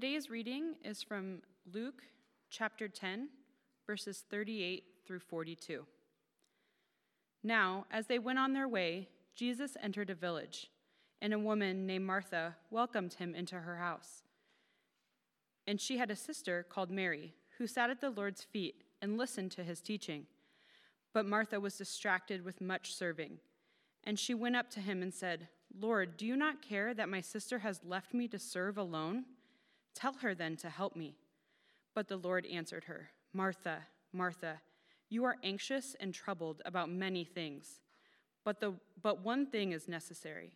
Today's reading is from Luke chapter 10, verses 38 through 42. Now, as they went on their way, Jesus entered a village, and a woman named Martha welcomed him into her house. And she had a sister called Mary, who sat at the Lord's feet and listened to his teaching. But Martha was distracted with much serving. And she went up to him and said, Lord, do you not care that my sister has left me to serve alone? Tell her then to help me. But the Lord answered her, Martha, Martha, you are anxious and troubled about many things, but, the, but one thing is necessary.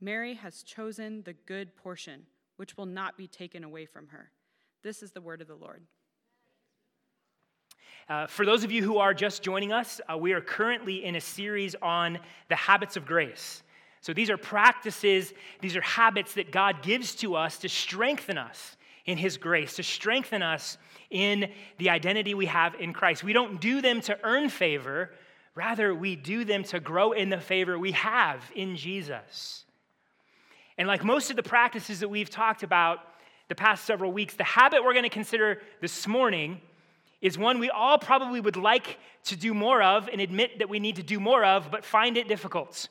Mary has chosen the good portion, which will not be taken away from her. This is the word of the Lord. Uh, for those of you who are just joining us, uh, we are currently in a series on the habits of grace. So these are practices, these are habits that God gives to us to strengthen us in His grace, to strengthen us in the identity we have in Christ. We don't do them to earn favor, rather, we do them to grow in the favor we have in Jesus. And like most of the practices that we've talked about the past several weeks, the habit we're going to consider this morning is one we all probably would like to do more of and admit that we need to do more of, but find it difficult.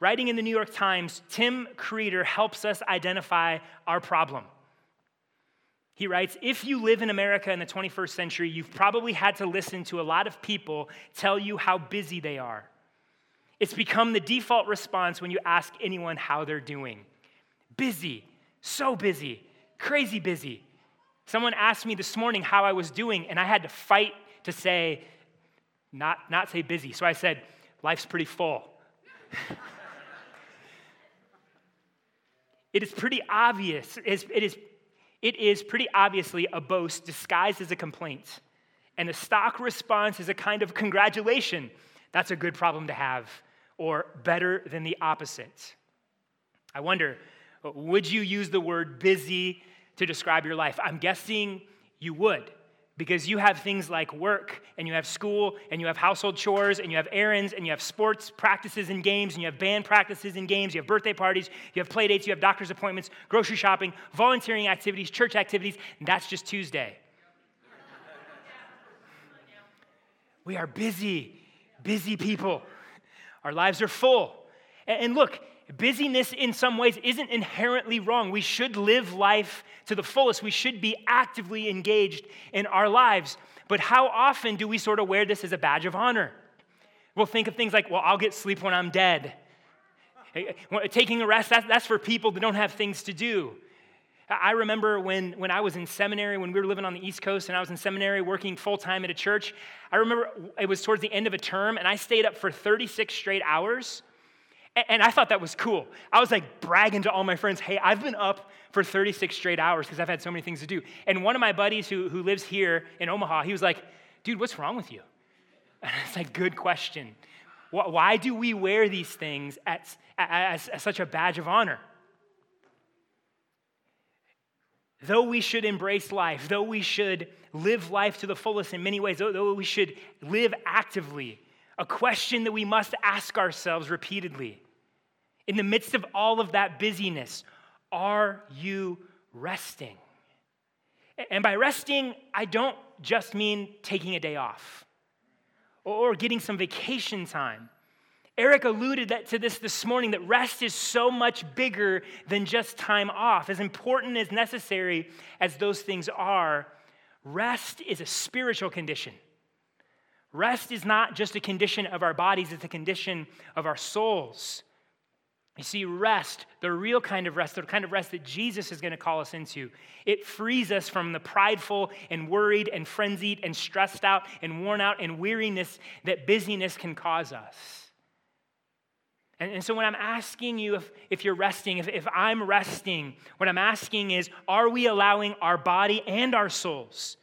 Writing in the New York Times, Tim Kreider helps us identify our problem. He writes If you live in America in the 21st century, you've probably had to listen to a lot of people tell you how busy they are. It's become the default response when you ask anyone how they're doing. Busy, so busy, crazy busy. Someone asked me this morning how I was doing, and I had to fight to say, not, not say busy. So I said, Life's pretty full. It is pretty obvious, it is, it is pretty obviously a boast disguised as a complaint. And the stock response is a kind of congratulation. That's a good problem to have, or better than the opposite. I wonder, would you use the word busy to describe your life? I'm guessing you would because you have things like work and you have school and you have household chores and you have errands and you have sports practices and games and you have band practices and games, you have birthday parties, you have play dates, you have doctor's appointments, grocery shopping, volunteering activities, church activities, and that's just Tuesday. we are busy, busy people. Our lives are full. And look, busyness in some ways isn't inherently wrong. We should live life to the fullest. We should be actively engaged in our lives. But how often do we sort of wear this as a badge of honor? We'll think of things like, well, I'll get sleep when I'm dead. Eh, eh, taking a rest, that's, that's for people that don't have things to do. I remember when, when I was in seminary, when we were living on the East Coast and I was in seminary working full time at a church. I remember it was towards the end of a term and I stayed up for 36 straight hours and I thought that was cool. I was like bragging to all my friends, hey, I've been up for 36 straight hours because I've had so many things to do. And one of my buddies who, who lives here in Omaha, he was like, dude, what's wrong with you? And it's like, good question. Why do we wear these things as, as, as such a badge of honor? Though we should embrace life, though we should live life to the fullest in many ways, though we should live actively, a question that we must ask ourselves repeatedly in the midst of all of that busyness, are you resting? And by resting, I don't just mean taking a day off or getting some vacation time. Eric alluded to this this morning that rest is so much bigger than just time off. As important as necessary as those things are, rest is a spiritual condition. Rest is not just a condition of our bodies, it's a condition of our souls. You see, rest, the real kind of rest, the kind of rest that Jesus is going to call us into, it frees us from the prideful and worried and frenzied and stressed out and worn out and weariness that busyness can cause us. And, and so, when I'm asking you if, if you're resting, if, if I'm resting, what I'm asking is are we allowing our body and our souls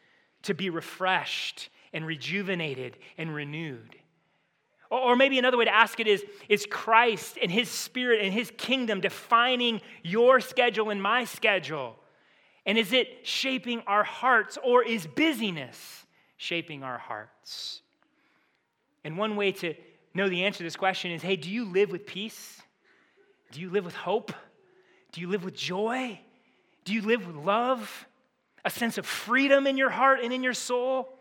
to be refreshed and rejuvenated and renewed? Or maybe another way to ask it is Is Christ and His Spirit and His kingdom defining your schedule and my schedule? And is it shaping our hearts, or is busyness shaping our hearts? And one way to know the answer to this question is hey, do you live with peace? Do you live with hope? Do you live with joy? Do you live with love, a sense of freedom in your heart and in your soul?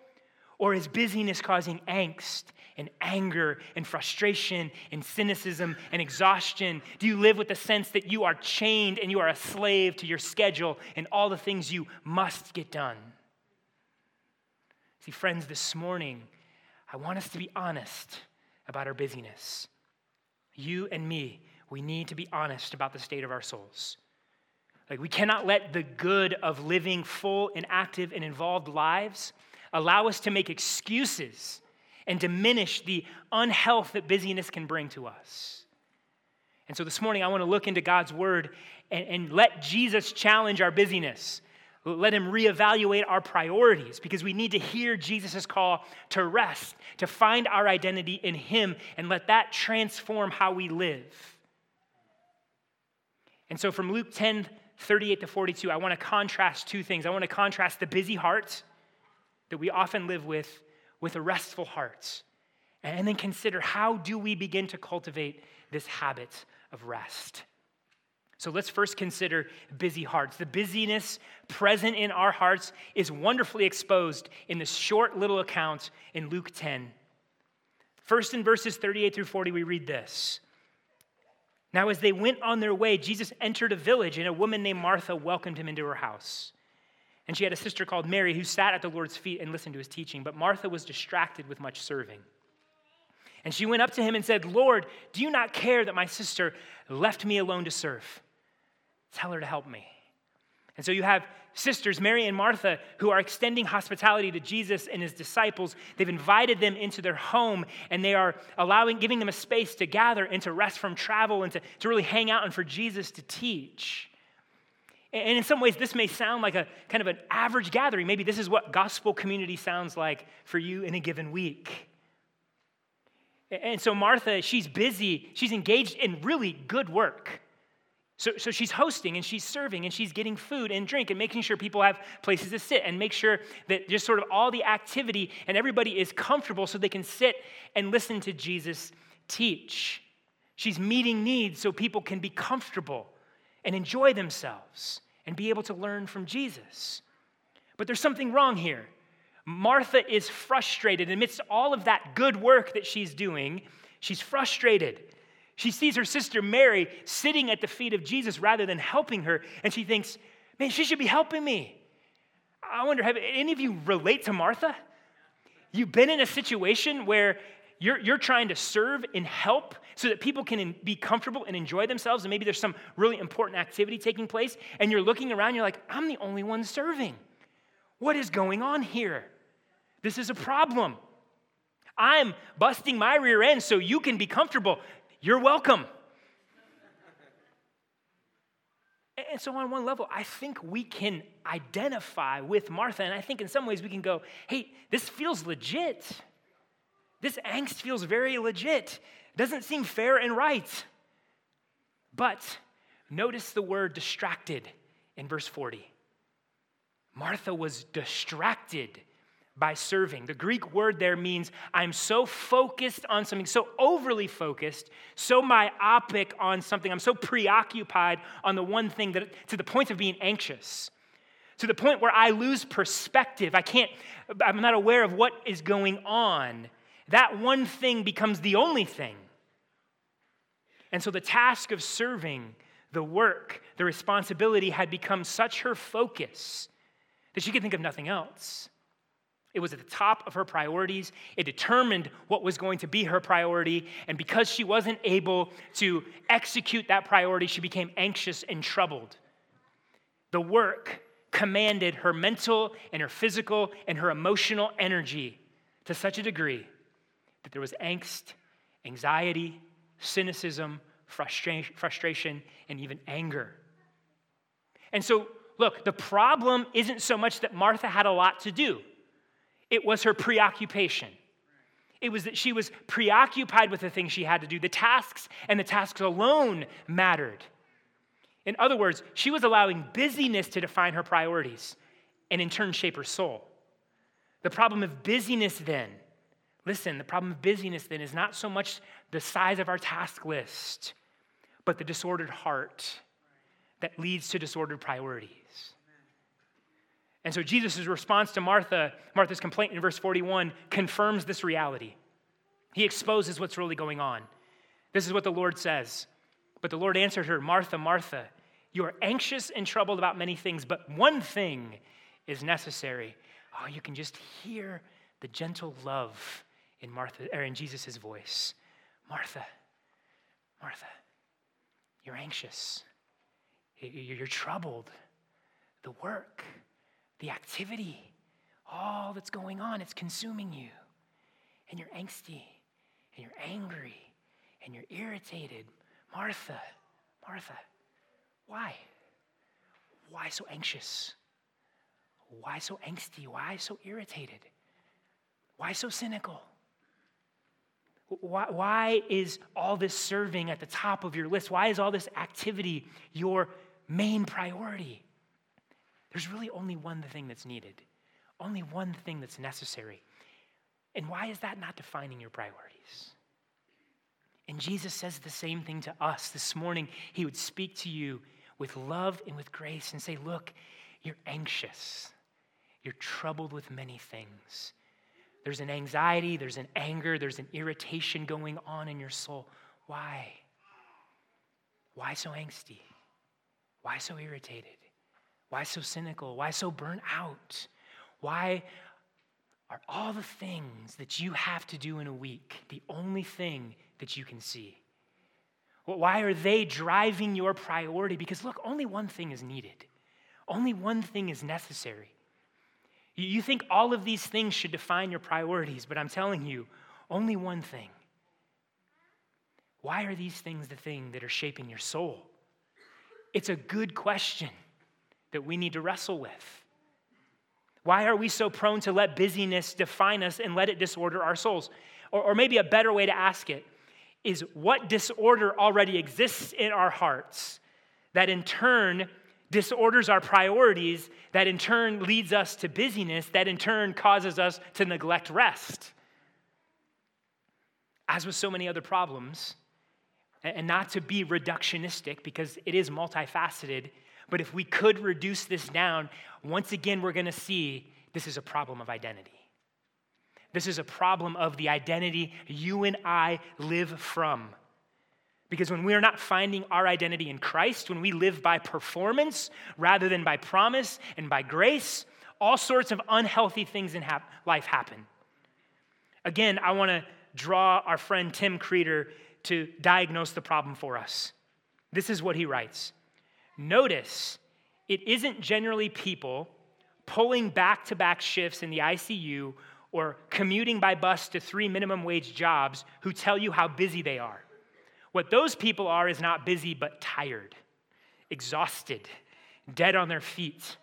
Or is busyness causing angst and anger and frustration and cynicism and exhaustion? Do you live with the sense that you are chained and you are a slave to your schedule and all the things you must get done? See, friends, this morning, I want us to be honest about our busyness. You and me, we need to be honest about the state of our souls. Like, we cannot let the good of living full and active and involved lives allow us to make excuses and diminish the unhealth that busyness can bring to us. And so this morning, I want to look into God's word and, and let Jesus challenge our busyness. Let him reevaluate our priorities because we need to hear Jesus' call to rest, to find our identity in him, and let that transform how we live. And so from Luke 10 38 to 42, I want to contrast two things. I want to contrast the busy heart that we often live with with a restful heart. And then consider how do we begin to cultivate this habit of rest? So let's first consider busy hearts. The busyness present in our hearts is wonderfully exposed in this short little account in Luke 10. First, in verses 38 through 40, we read this. Now, as they went on their way, Jesus entered a village, and a woman named Martha welcomed him into her house. And she had a sister called Mary who sat at the Lord's feet and listened to his teaching, but Martha was distracted with much serving. And she went up to him and said, Lord, do you not care that my sister left me alone to serve? Tell her to help me. And so you have sisters, Mary and Martha, who are extending hospitality to Jesus and his disciples. They've invited them into their home and they are allowing, giving them a space to gather and to rest from travel and to, to really hang out and for Jesus to teach. And in some ways, this may sound like a kind of an average gathering. Maybe this is what gospel community sounds like for you in a given week. And so, Martha, she's busy, she's engaged in really good work. So, so she's hosting and she's serving and she's getting food and drink and making sure people have places to sit and make sure that just sort of all the activity and everybody is comfortable so they can sit and listen to Jesus teach. She's meeting needs so people can be comfortable and enjoy themselves and be able to learn from Jesus. But there's something wrong here. Martha is frustrated amidst all of that good work that she's doing. She's frustrated. She sees her sister Mary sitting at the feet of Jesus rather than helping her, and she thinks, man, she should be helping me. I wonder, have any of you relate to Martha? You've been in a situation where you're, you're trying to serve and help so that people can be comfortable and enjoy themselves, and maybe there's some really important activity taking place, and you're looking around, you're like, I'm the only one serving. What is going on here? This is a problem. I'm busting my rear end so you can be comfortable. You're welcome. And so, on one level, I think we can identify with Martha. And I think in some ways we can go, hey, this feels legit. This angst feels very legit. Doesn't seem fair and right. But notice the word distracted in verse 40. Martha was distracted by serving. The Greek word there means I'm so focused on something, so overly focused, so myopic on something, I'm so preoccupied on the one thing that to the point of being anxious. To the point where I lose perspective. I can't, I'm not aware of what is going on that one thing becomes the only thing. And so the task of serving, the work, the responsibility had become such her focus that she could think of nothing else. It was at the top of her priorities. It determined what was going to be her priority. And because she wasn't able to execute that priority, she became anxious and troubled. The work commanded her mental and her physical and her emotional energy to such a degree that there was angst, anxiety, cynicism, frustra- frustration, and even anger. And so, look, the problem isn't so much that Martha had a lot to do, it was her preoccupation. It was that she was preoccupied with the things she had to do. The tasks and the tasks alone mattered. In other words, she was allowing busyness to define her priorities and in turn shape her soul. The problem of busyness then Listen, the problem of busyness then is not so much the size of our task list, but the disordered heart that leads to disordered priorities. And so Jesus' response to Martha, Martha's complaint in verse 41, confirms this reality. He exposes what's really going on. This is what the Lord says. But the Lord answered her, Martha, Martha, you are anxious and troubled about many things, but one thing is necessary. Oh, you can just hear the gentle love in Martha or in Jesus' voice. Martha, Martha, you're anxious. You're troubled. The work, the activity, all that's going on, it's consuming you. And you're angsty, and you're angry, and you're irritated. Martha, Martha, why? Why so anxious? Why so angsty? Why so irritated? Why so cynical? Why, why, is all this serving at the top of your list? Why is all this activity your main priority? There's really only one thing that's needed, only one thing that's necessary. And why is that not defining your priorities? And Jesus says the same thing to us. This morning, he would speak to you with love and with grace and say, Look, you're anxious. You're troubled with many things. There's an anxiety, there's an anger, there's an irritation going on in your soul. Why? Why so angsty? Why so irritated? Why so cynical? Why so burnt out? Why are all the things that you have to do in a week the only thing that you can see? Why are they driving your priority? Because look, only one thing is needed, only one thing is necessary. You think all of these things should define your priorities, but I'm telling you, only one thing. Why are these things the thing that are shaping your soul? It's a good question that we need to wrestle with. Why are we so prone to let busyness define us and let it disorder our souls? Or, or maybe a better way to ask it is what disorder already exists in our hearts that in turn disorders our priorities, that in turn leads us to busyness, that in turn causes us to neglect rest. As with so many other problems, and not to be reductionistic because it is multifaceted, but if we could reduce this down, once again, we're going to see this is a problem of identity. This is a problem of the identity you and I live from. Because when we are not finding our identity in Christ, when we live by performance rather than by promise and by grace, all sorts of unhealthy things in life happen. Again, I want to draw our friend Tim Kreider to diagnose the problem for us. This is what he writes Notice it isn't generally people pulling back to back shifts in the ICU or commuting by bus to three minimum wage jobs who tell you how busy they are. What those people are is not busy, but tired, exhausted, dead on their feet.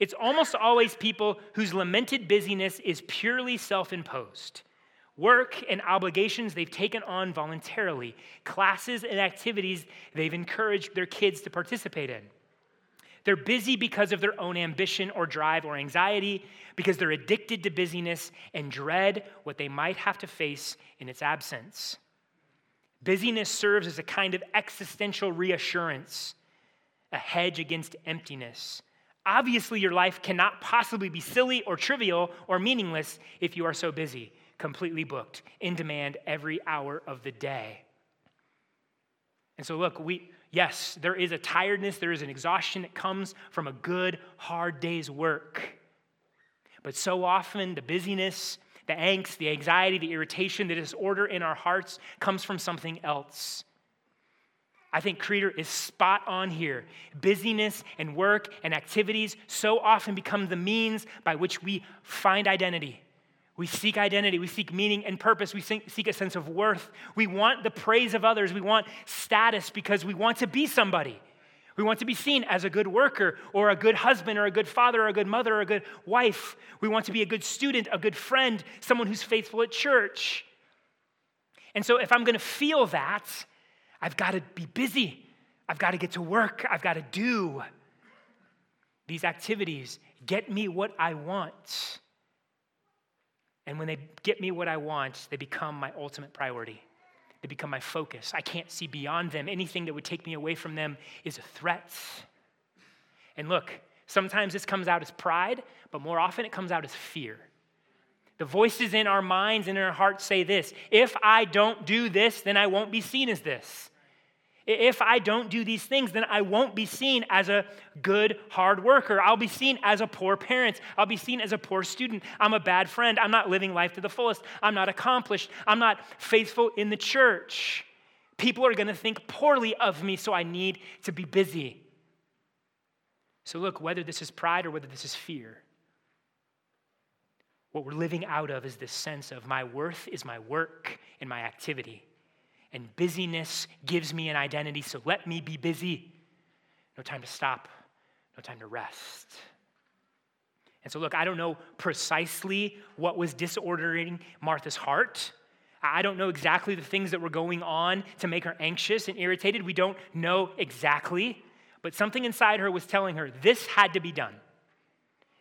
It's almost always people whose lamented busyness is purely self imposed. Work and obligations they've taken on voluntarily, classes and activities they've encouraged their kids to participate in. They're busy because of their own ambition or drive or anxiety, because they're addicted to busyness and dread what they might have to face in its absence. Busyness serves as a kind of existential reassurance, a hedge against emptiness. Obviously, your life cannot possibly be silly or trivial or meaningless if you are so busy, completely booked, in demand every hour of the day. And so, look, we, Yes, there is a tiredness, there is an exhaustion that comes from a good, hard day's work. But so often, the busyness, the angst, the anxiety, the irritation, the disorder in our hearts comes from something else. I think Kreider is spot on here. Busyness and work and activities so often become the means by which we find identity. We seek identity, we seek meaning and purpose, we seek a sense of worth. We want the praise of others, we want status because we want to be somebody. We want to be seen as a good worker or a good husband or a good father or a good mother or a good wife. We want to be a good student, a good friend, someone who's faithful at church. And so, if I'm going to feel that, I've got to be busy. I've got to get to work. I've got to do these activities. Get me what I want. And when they get me what I want, they become my ultimate priority. They become my focus. I can't see beyond them. Anything that would take me away from them is a threat. And look, sometimes this comes out as pride, but more often it comes out as fear. The voices in our minds and in our hearts say this if I don't do this, then I won't be seen as this. If I don't do these things, then I won't be seen as a good, hard worker. I'll be seen as a poor parent. I'll be seen as a poor student. I'm a bad friend. I'm not living life to the fullest. I'm not accomplished. I'm not faithful in the church. People are going to think poorly of me, so I need to be busy. So, look, whether this is pride or whether this is fear, what we're living out of is this sense of my worth is my work and my activity and busyness gives me an identity, so let me be busy. No time to stop, no time to rest. And so, look, I don't know precisely what was disordering Martha's heart. I don't know exactly the things that were going on to make her anxious and irritated. We don't know exactly. But something inside her was telling her this had to be done.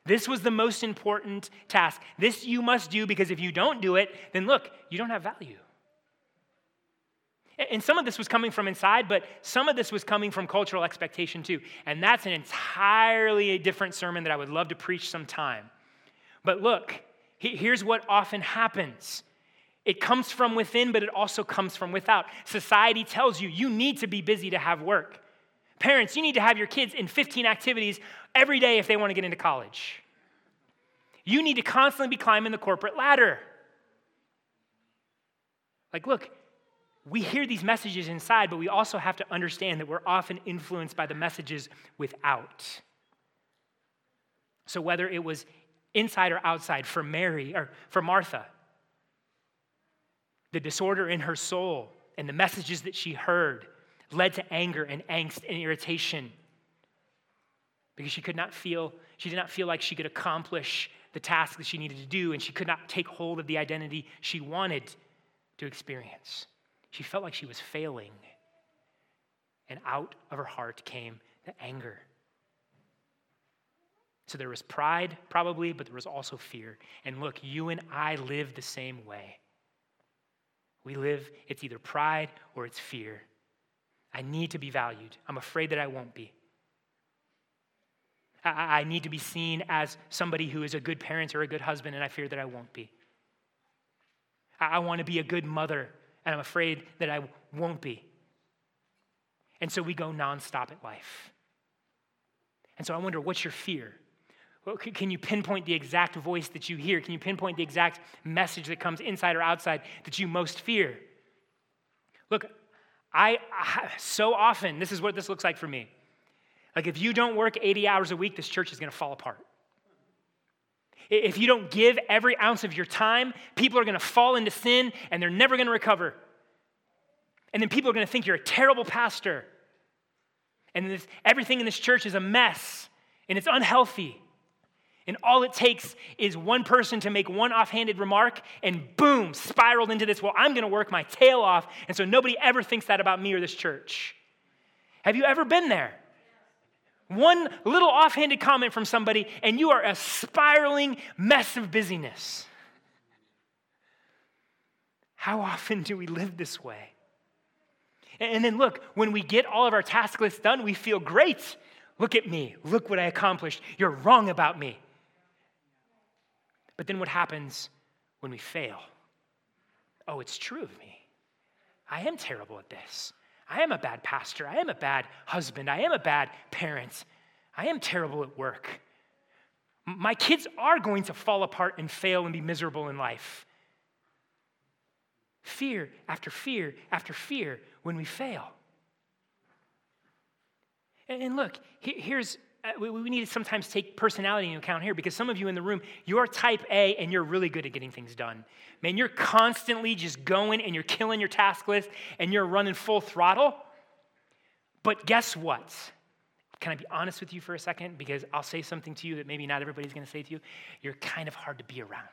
This was the most important task. This you must do because if you don't do it, then look, you don't have value. And some of this was coming from inside, but some of this was coming from cultural expectation too. And that's an entirely different sermon that I would love to preach sometime. But look, here's what often happens it comes from within, but it also comes from without. Society tells you you need to be busy to have work. Parents, you need to have your kids in 15 activities every day if they want to get into college. You need to constantly be climbing the corporate ladder. Like, look, we hear these messages inside, but we also have to understand that we're often influenced by the messages without. So, whether it was inside or outside for Mary or for Martha, the disorder in her soul and the messages that she heard led to anger and angst and irritation because she could not feel she did not feel like she could accomplish the task that she needed to do and she could not take hold of the identity she wanted to experience she felt like she was failing. And out of her heart came the anger. So there was pride, probably, but there was also fear. And look, you and I live the same way. We live, it's either pride or it's fear. I need to be valued. I'm afraid that I won't be. I, need to be seen as somebody who is a good parent or a good husband, and I fear that I won't be. I want to be a good mother, and I'm afraid that I won't be. And so we go nonstop at life. And so I wonder, what's your fear? Can you pinpoint the exact voice that you hear? Can you pinpoint the exact message that comes inside or outside that you most fear? Look, I, I so often, this is what this looks like for me. Like, if you don't work 80 hours a week, this church is going to fall apart. If you don't give every ounce of your time, people are going to fall into sin and they're never going to recover. And then people are going to think you're a terrible pastor. And this, everything in this church is a mess and it's unhealthy. And all it takes is one person to make one offhanded remark and boom, spiraled into this. Well, I'm going to work my tail off. And so nobody ever thinks that about me or this church. Have you ever been there? One little offhanded comment from somebody, and you are a spiraling mess of busyness. How often do we live this way? And then look, when we get all of our task lists done, we feel great. Look at me. Look what I accomplished. You're wrong about me. But then what happens when we fail? Oh, it's true of me. I am terrible at this. I am a bad pastor. I am a bad husband. I am a bad parent. I am terrible at work. My kids are going to fall apart and fail and be miserable in life. Fear after fear after fear when we fail. And look, here's uh, we need to sometimes take personality into account here because some of you in the room, you're type A and you're really good at getting things done. Man, you're constantly just going and you're killing your task list and you're running full throttle. But guess what? Can I be honest with you for a second? Because I'll say something to you that maybe not everybody's going to say to you. You're kind of hard to be around.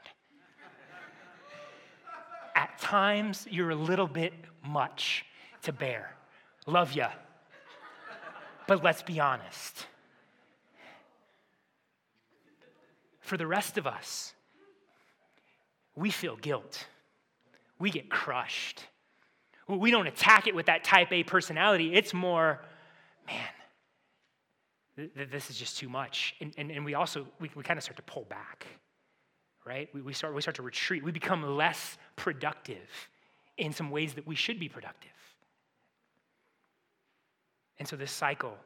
At times, you're a little bit much to bear. Love ya. But let's be honest. For the rest of us, we feel guilt. We get crushed. We don't attack it with that type A personality. It's more, man, th- th- this is just too much. And, and, and we also, we, we kind of start to pull back, right? We, we, start, we start to retreat. We become less productive in some ways that we should be productive. And so this cycle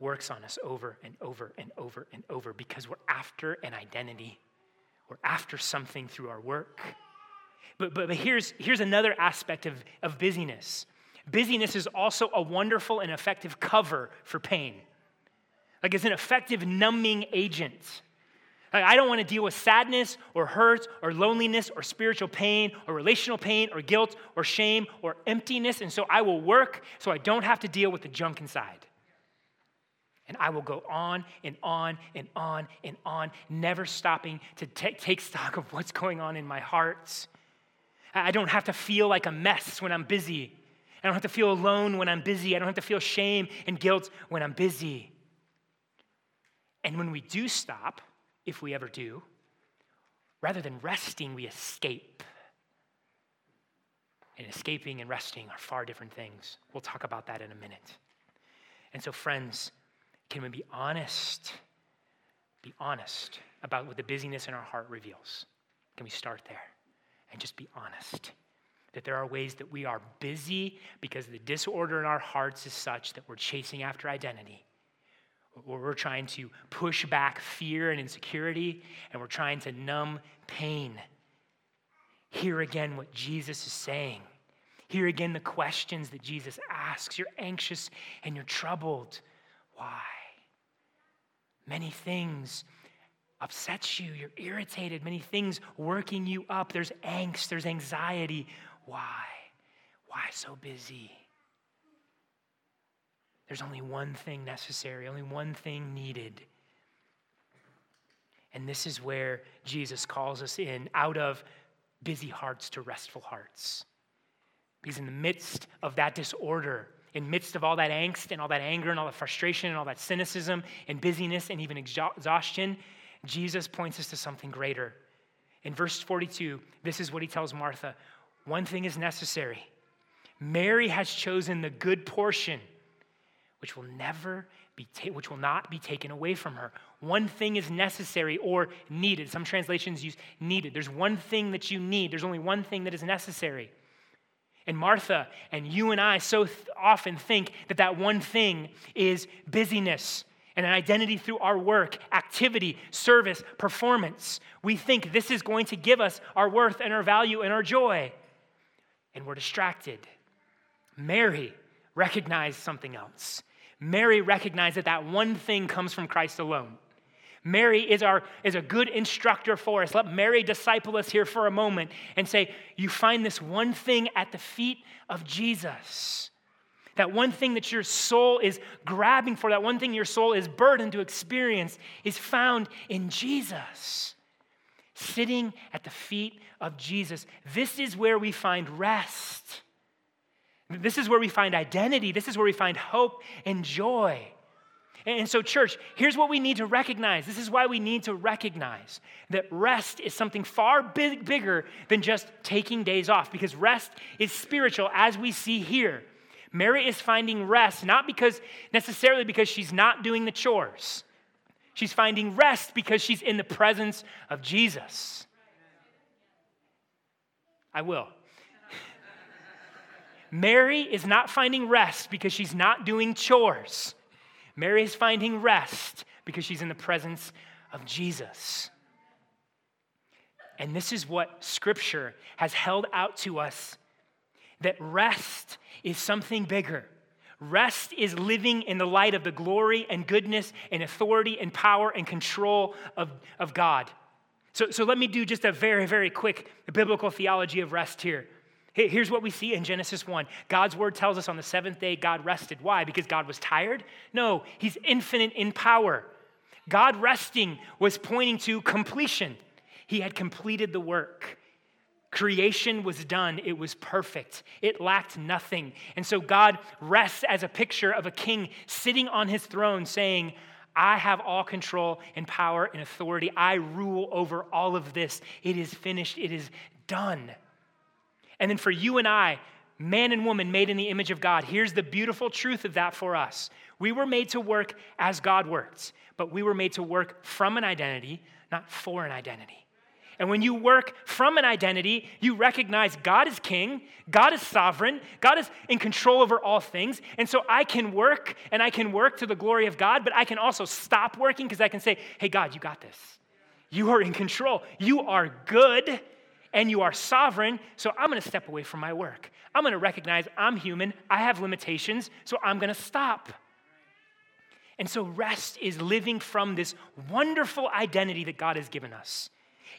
works on us over and over and over and over because we're after an identity. We're after something through our work. But, but, but here's, here's another aspect of, of busyness busyness is also a wonderful and effective cover for pain. Like it's an effective numbing agent. Like I don't want to deal with sadness or hurt or loneliness or spiritual pain or relational pain or guilt or shame or emptiness. And so I will work so I don't have to deal with the junk inside. And I will go on and on and on and on, never stopping to t- take stock of what's going on in my heart. I don't have to feel like a mess when I'm busy. I don't have to feel alone when I'm busy. I don't have to feel shame and guilt when I'm busy. And when we do stop, if we ever do, rather than resting, we escape. And escaping and resting are far different things. We'll talk about that in a minute. And so, friends, can we be honest? Be honest about what the busyness in our heart reveals. Can we start there and just be honest? That there are ways that we are busy because the disorder in our hearts is such that we're chasing after identity. Or we're trying to push back fear and insecurity, and we're trying to numb pain. Hear again what Jesus is saying. Hear again the questions that Jesus asks. You're anxious and you're troubled. Why? Many things upsets you. You're irritated. Many things working you up. There's angst, there's anxiety. Why? Why so busy? There's only one thing necessary, only one thing needed. And this is where Jesus calls us in out of busy hearts to restful hearts. Because in the midst of that disorder, in midst of all that angst and all that anger and all that frustration and all that cynicism and busyness and even exhaustion, Jesus points us to something greater. In verse 42, this is what he tells Martha One thing is necessary. Mary has chosen the good portion, which will never be ta- which will not be taken away from her. One thing is necessary or needed. Some translations use needed. There's one thing that you need. There's only one thing that is necessary. And Martha and you and I so th- often think that that one thing is busyness and an identity through our work, activity, service, performance. We think this is going to give us our worth and our value and our joy. And we're distracted. Mary recognized something else. Mary recognized that that one thing comes from Christ alone. Mary is, our, is a good instructor for us. Let Mary disciple us here for a moment and say, You find this one thing at the feet of Jesus. That one thing that your soul is grabbing for, that one thing your soul is burdened to experience, is found in Jesus. Sitting at the feet of Jesus. This is where we find rest. This is where we find identity. This is where we find hope and joy. And so, church, here's what we need to recognize. This is why we need to recognize that rest is something far big, bigger than just taking days off, because rest is spiritual, as we see here. Mary is finding rest not because necessarily because she's not doing the chores. She's finding rest because she's in the presence of Jesus. I will. Mary is not finding rest because she's not doing chores. Mary is finding rest because she's in the presence of Jesus. And this is what Scripture has held out to us that rest is something bigger. Rest is living in the light of the glory and goodness and authority and power and control of, of God. So, so let me do just a very, very quick biblical theology of rest here. Here's what we see in Genesis 1. God's word tells us on the seventh day God rested. Why? Because God was tired? No, he's infinite in power. God resting was pointing to completion. He had completed the work. Creation was done, it was perfect, it lacked nothing. And so God rests as a picture of a king sitting on his throne saying, I have all control and power and authority. I rule over all of this. It is finished, it is done. And then for you and I, man and woman made in the image of God, here's the beautiful truth of that for us. We were made to work as God worked, but we were made to work from an identity, not for an identity. And when you work from an identity, you recognize God is king, God is sovereign, God is in control over all things. And so I can work and I can work to the glory of God, but I can also stop working because I can say, hey, God, you got this. You are in control. You are good and you are sovereign. So I'm to step away from my work. I'm to recognize I'm human, I have limitations, so I'm to stop. And so rest is living from this wonderful identity that God has given us.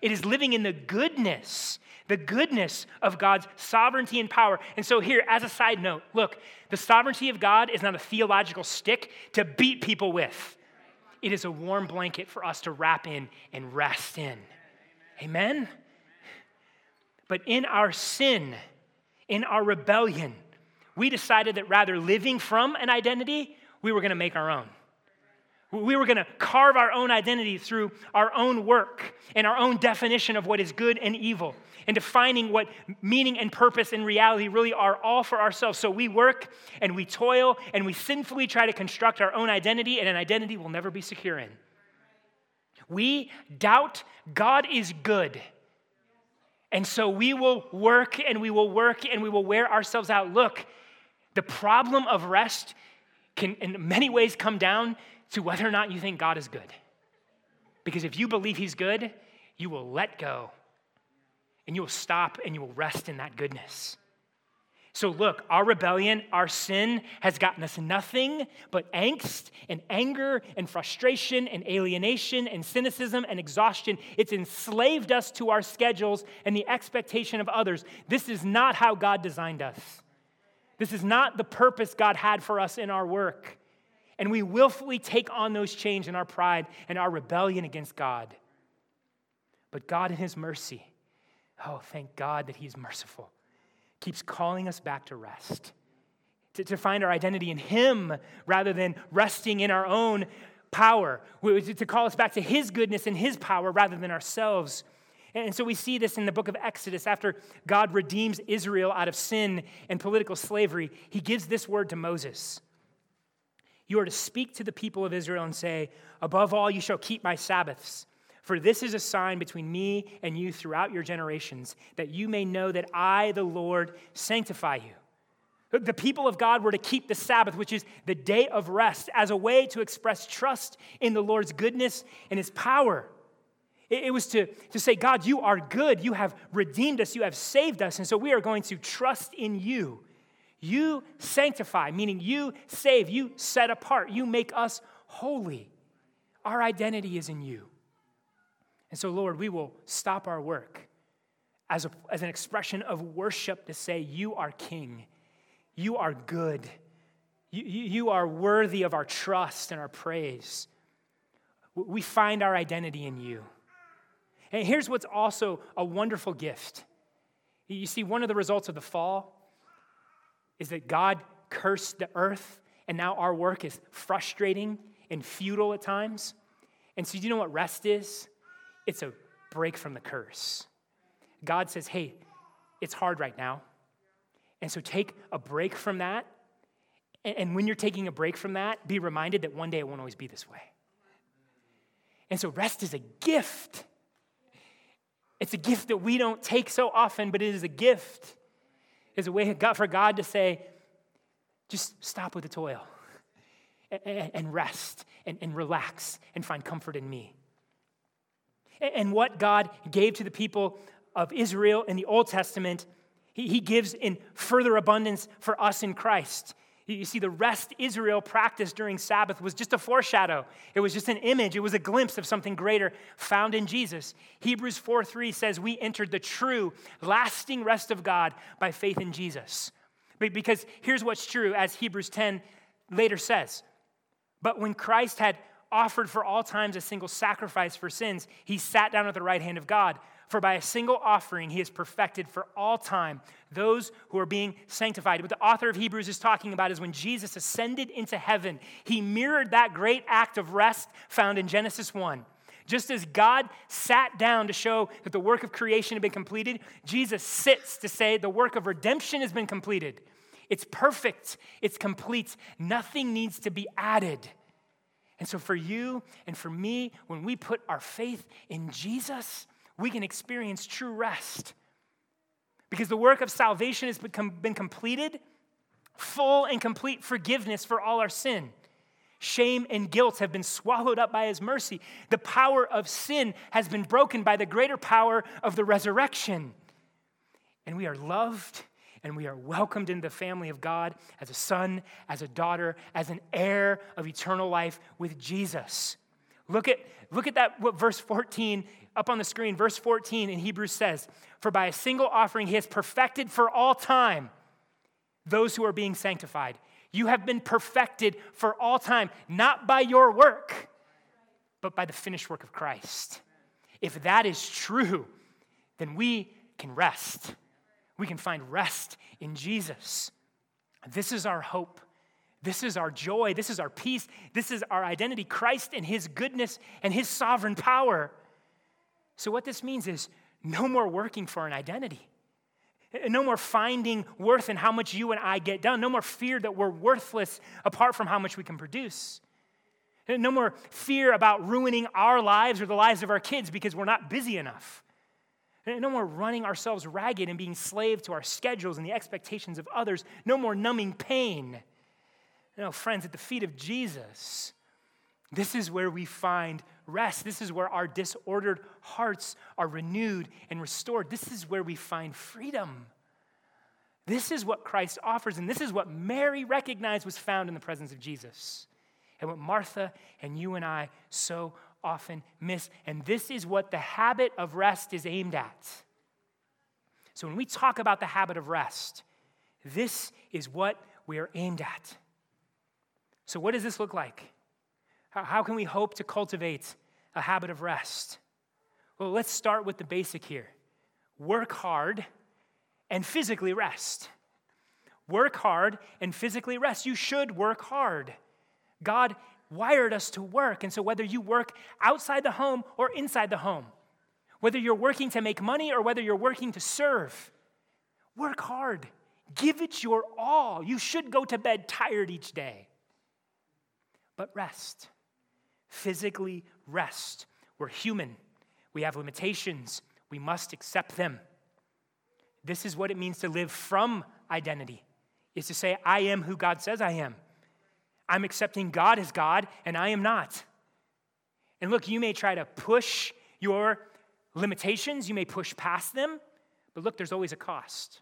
It is living in the goodness, the goodness of God's sovereignty and power. And so, here, as a side note, look, the sovereignty of God is not a theological stick to beat people with, it is a warm blanket for us to wrap in and rest in. Amen? But in our sin, in our rebellion, we decided that rather living from an identity, we were going to make our own. We were going to carve our own identity through our own work and our own definition of what is good and evil and defining what meaning and purpose and reality really are all for ourselves. So we work and we toil and we sinfully try to construct our own identity, and an identity we'll never be secure in. We doubt God is good. And so we will work and we will work and we will wear ourselves out. Look, the problem of rest can, in many ways, come down to whether or not you think God is good. Because if you believe He's good, you will let go and you will stop and you will rest in that goodness. So, look, our rebellion, our sin has gotten us nothing but angst and anger and frustration and alienation and cynicism and exhaustion. It's enslaved us to our schedules and the expectation of others. This is not how God designed us. This is not the purpose God had for us in our work and we willfully take on those chains in our pride and our rebellion against God. But God, in His mercy, oh, thank God that He's merciful, keeps calling us back to rest, to, to find our identity in Him rather than resting in our own power, to call us back to His goodness and His power rather than ourselves. And so we see this in the book of Exodus. After God redeems Israel out of sin and political slavery, He gives this word to Moses you are to speak to the people of Israel and say, Above all, you shall keep my Sabbaths. For this is a sign between me and you throughout your generations, that you may know that I, the Lord, sanctify you. The people of God were to keep the Sabbath, which is the day of rest, as a way to express trust in the Lord's goodness and his power. It was to, to say, God, you are good. You have redeemed us. You have saved us. And so we are going to trust in you you sanctify, meaning you save, you set apart, you make us holy. Our identity is in you. And so, Lord, we will stop our work as, a, as an expression of worship to say, You are King, you are good, you, you are worthy of our trust and our praise. We find our identity in you. And here's what's also a wonderful gift. You see, one of the results of the fall is that God cursed the earth, and now our work is frustrating and futile at times. And so, do you know what rest is? It's a break from the curse. God says, hey, it's hard right now. And so, take a break from that. And when you're taking a break from that, be reminded that one day it won't always be this way. And so, rest is a gift. It's a gift that we don't take so often, but it is a gift is a way for God to say, just stop with the toil and rest and relax and find comfort in me. And what God gave to the people of Israel in the Old Testament, He gives in further abundance for us in Christ. You see, the rest Israel practiced during Sabbath was just a foreshadow. It was just an image. It was a glimpse of something greater found in Jesus. Hebrews 4 3 says, We entered the true, lasting rest of God by faith in Jesus. Because here's what's true, as Hebrews 10 later says. But when Christ had offered for all times a single sacrifice for sins, he sat down at the right hand of God. For by a single offering, he has perfected for all time those who are being sanctified. What the author of Hebrews is talking about is when Jesus ascended into heaven, he mirrored that great act of rest found in Genesis 1. Just as God sat down to show that the work of creation had been completed, Jesus sits to say the work of redemption has been completed. It's perfect, it's complete, nothing needs to be added. And so, for you and for me, when we put our faith in Jesus, we can experience true rest. Because the work of salvation has become, been completed, full and complete forgiveness for all our sin. Shame and guilt have been swallowed up by his mercy. The power of sin has been broken by the greater power of the resurrection. And we are loved and we are welcomed into the family of God as a son, as a daughter, as an heir of eternal life with Jesus. Look at, look at that, what verse 14 up on the screen. Verse 14 in Hebrews says, For by a single offering he has perfected for all time those who are being sanctified. You have been perfected for all time, not by your work, but by the finished work of Christ. If that is true, then we can rest. We can find rest in Jesus. This is our hope. This is our joy. This is our peace. This is our identity. Christ and His goodness and His sovereign power. So, what this means is no more working for an identity. No more finding worth in how much you and I get done. No more fear that we're worthless apart from how much we can produce. No more fear about ruining our lives or the lives of our kids because we're not busy enough. No more running ourselves ragged and being slave to our schedules and the expectations of others. No more numbing pain. No, friends, at the feet of Jesus, this is where we find rest. This is where our disordered hearts are renewed and restored. This is where we find freedom. This is what Christ offers, and this is what Mary recognized was found in the presence of Jesus, and what Martha and you and I so often miss. And this is what the habit of rest is aimed at. So when we talk about the habit of rest, this is what we are aimed at. So, what does this look like? How can we hope to cultivate a habit of rest? Well, let's start with the basic here work hard and physically rest. Work hard and physically rest. You should work hard. God wired us to work. And so, whether you work outside the home or inside the home, whether you're working to make money or whether you're working to serve, work hard. Give it your all. You should go to bed tired each day. But rest. Physically rest. We're human. We have limitations. We must accept them. This is what it means to live from identity. Is to say, I am who God says I am. I'm accepting God as God, and I am not. And look, you may try to push your limitations, you may push past them, but look, there's always a cost.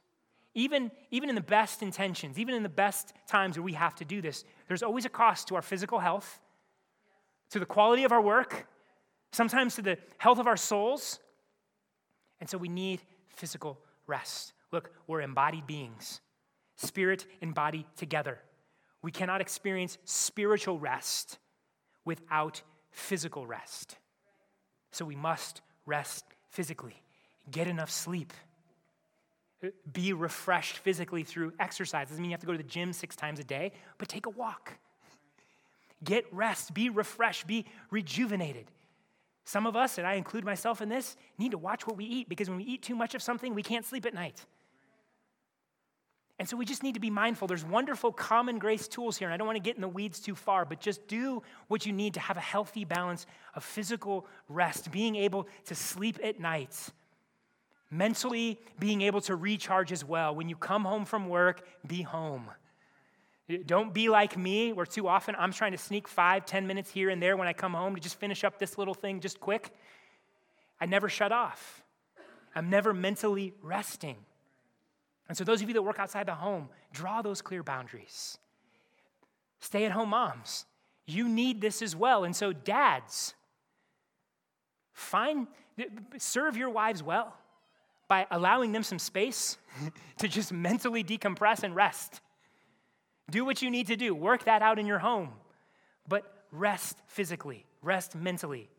Even, even in the best intentions, even in the best times where we have to do this, there's always a cost to our physical health, to the quality of our work, sometimes to the health of our souls. And so we need physical rest. Look, we're embodied beings, spirit and body together. We cannot experience spiritual rest without physical rest. So we must rest physically, get enough sleep, be refreshed physically through exercise. Doesn't mean you have to go to the gym six times a day, but take a walk. Get rest, be refreshed, be rejuvenated. Some of us, and I include myself in this, need to watch what we eat because when we eat too much of something, we can't sleep at night. And so we just need to be mindful. There's wonderful common grace tools here, and I don't want to get in the weeds too far, but just do what you need to have a healthy balance of physical rest, being able to sleep at night, mentally being able to recharge as well. When you come home from work, be home. Don't be like me, where too often I'm trying to sneak five, ten minutes here and there when I come home to just finish up this little thing just quick. I never shut off. I'm never mentally resting. And so, those of you that work outside the home, draw those clear boundaries. Stay at home moms, you need this as well. And so, dads, find, serve your wives well by allowing them some space to just mentally decompress and rest. Do what you need to do, work that out in your home, but rest physically, rest mentally.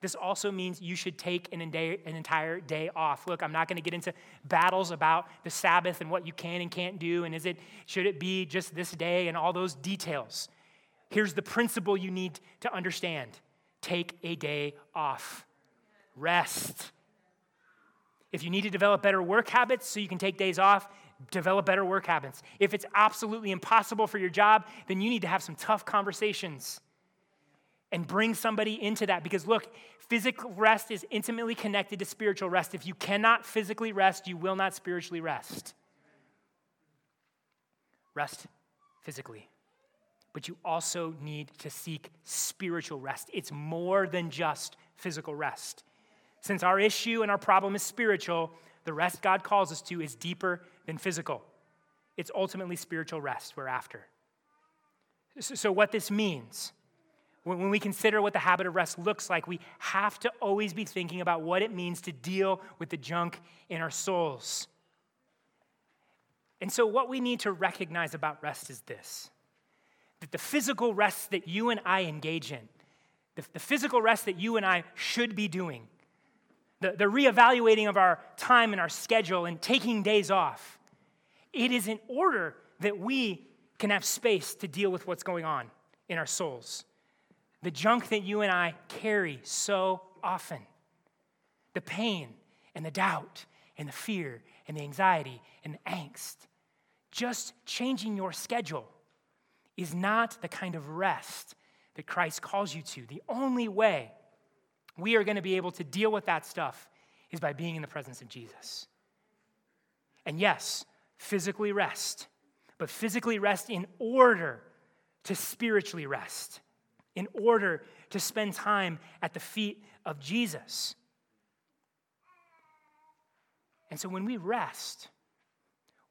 This also means you should take an, entire day off. Look, I'm not going to get into battles about the Sabbath and what you can and can't do, and is it should it be just this day and all those details. Here's the principle you need to understand. take a day off. Rest. If you need to develop better work habits so you can take days off, develop better work habits. If it's absolutely impossible for your job, then you need to have some tough conversations and bring somebody into that. Because look, physical rest is intimately connected to spiritual rest. If you cannot physically rest, you will not spiritually rest. Rest physically. But you also need to seek spiritual rest. It's more than just physical rest. Since our issue and our problem is spiritual, the rest God calls us to is deeper than physical. It's ultimately spiritual rest we're after. So, what this means when we consider what the habit of rest looks like, we have to always be thinking about what it means to deal with the junk in our souls. And so, what we need to recognize about rest is this that the physical rest that you and I engage in, the, the physical rest that you and I should be doing, the, the reevaluating of our time and our schedule and taking days off, it is in order that we can have space to deal with what's going on in our souls the junk that you and I carry so often the pain and the doubt and the fear and the anxiety and the angst. Just changing your schedule is not the kind of rest that Christ calls you to. The only way we are going to be able to deal with that stuff is by being in the presence of Jesus. And yes, physically rest, but physically rest in order to spiritually rest in order to spend time at the feet of Jesus. And so when we rest,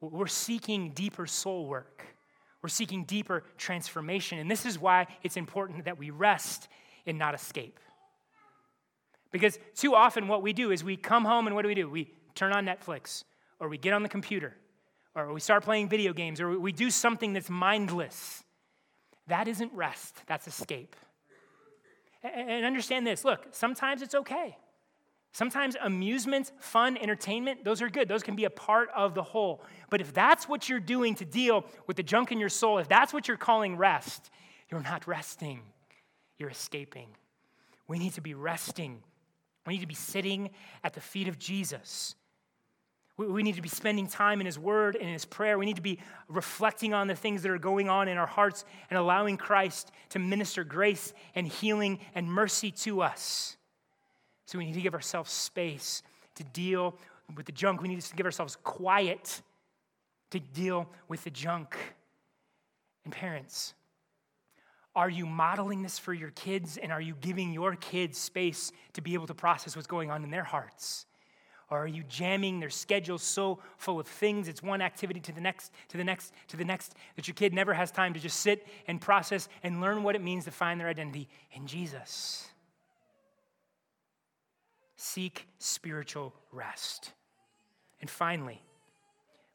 we're seeking deeper soul work. We're seeking deeper transformation. And this is why it's important that we rest and not escape. Because too often, what we do is we come home and what do we do? We turn on Netflix, or we get on the computer, or we start playing video games, or we do something that's mindless. That isn't rest, that's escape. And understand this look, sometimes it's okay. Sometimes amusement, fun, entertainment, those are good. Those can be a part of the whole. But if that's what you're doing to deal with the junk in your soul, if that's what you're calling rest, you're not resting, you're escaping. We need to be resting. We need to be sitting at the feet of Jesus. We need to be spending time in His Word and in His prayer. We need to be reflecting on the things that are going on in our hearts and allowing Christ to minister grace and healing and mercy to us. So we need to give ourselves space to deal with the junk. We need to give ourselves quiet to deal with the junk. And parents, are you modeling this for your kids and are you giving your kids space to be able to process what's going on in their hearts? Or are you jamming their schedule so full of things? It's one activity to the next, to the next, to the next, that your kid never has time to just sit and process and learn what it means to find their identity in Jesus. Seek spiritual rest. And finally,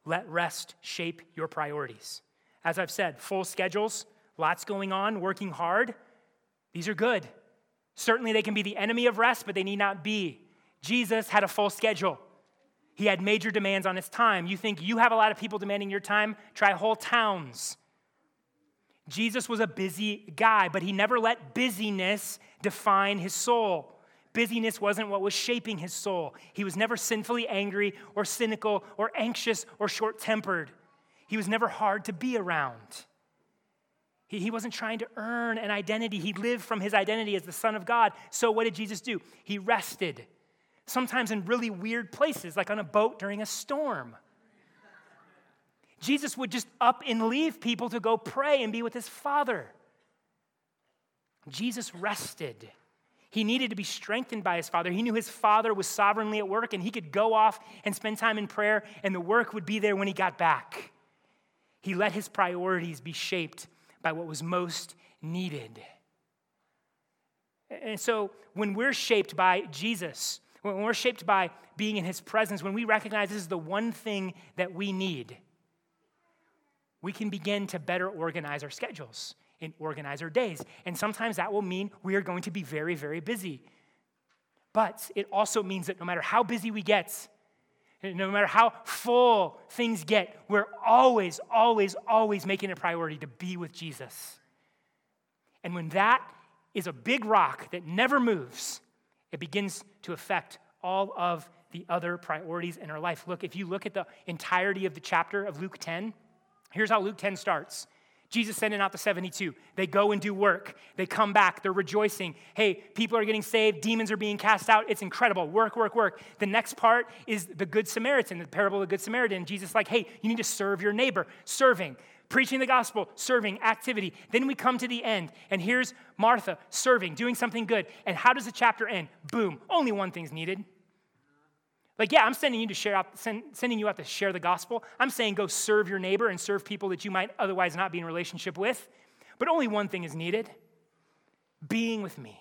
let rest shape your priorities. As I've said, full schedules, lots going on, working hard, these are good. Certainly, they can be the enemy of rest, but they need not be. Jesus had a full schedule. He had major demands on his time. You think you have a lot of people demanding your time? Try whole towns. Jesus was a busy guy, but he never let busyness define his soul. Busyness wasn't what was shaping his soul. He was never sinfully angry or cynical or anxious or short tempered. He was never hard to be around. He, he wasn't trying to earn an identity. He lived from his identity as the Son of God. So, what did Jesus do? He rested sometimes in really weird places, like on a boat during a storm. Jesus would just up and leave people to go pray and be with his Father. Jesus rested. He needed to be strengthened by his Father. He knew his Father was sovereignly at work and he could go off and spend time in prayer, and the work would be there when he got back. He let his priorities be shaped by what was most needed. And so, when we're shaped by Jesus, when we're shaped by being in His presence, when we recognize this is the one thing that we need, we can begin to better organize our schedules and organize our days. And sometimes that will mean we are going to be very, very busy. But it also means that no matter how busy we get, no matter how full things get, we're always, always, always making a priority to be with Jesus. And when that is a big rock that never moves, it begins to affect all of the other priorities in our life. Look, if you look at the entirety of the chapter of Luke 10, here's how Luke 10 starts. Jesus sending out the 72. They go and do work. They come back. They're rejoicing. Hey, people are getting saved. Demons are being cast out. It's incredible. Work, work, work. The next part is the Good Samaritan, the parable of the Good Samaritan. Jesus, like, hey, you need to serve your neighbor. Serving, preaching the gospel, serving, activity. Then we come to the end, and here's Martha serving, doing something good. And how does the chapter end? Boom. Only one thing's needed like, yeah, I'm sending you to share out, send, sending you out to share the gospel. I'm saying go serve your neighbor and serve people that you might otherwise not be in relationship with. But only one thing is needed being with me,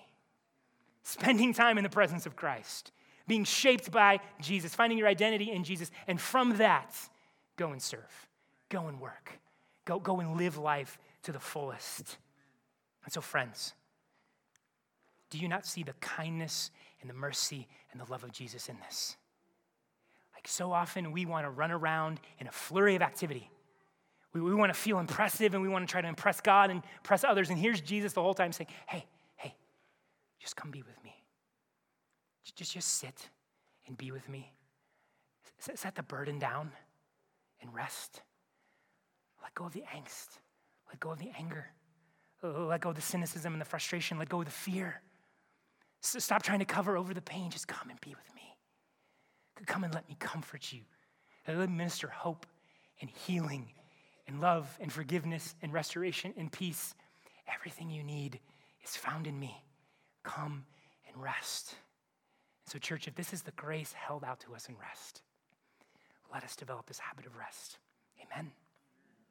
spending time in the presence of Christ, being shaped by Jesus, finding your identity in Jesus. And from that, go and serve, go and work, go, go and live life to the fullest. And so, friends, do you not see the kindness and the mercy and the love of Jesus in this? Like so often, we want to run around in a flurry of activity. We, we want to feel impressive and we want to try to impress God and impress others. And here's Jesus the whole time saying, Hey, hey, just come be with me. Just, just sit and be with me. Set the burden down and rest. Let go of the angst. Let go of the anger. Let go of the cynicism and the frustration. Let go of the fear. Stop trying to cover over the pain. Just come and be with me. Come and let me comfort you. Let me minister hope and healing and love and forgiveness and restoration and peace. Everything you need is found in me. Come and rest. So, church, if this is the grace held out to us in rest, let us develop this habit of rest. Amen.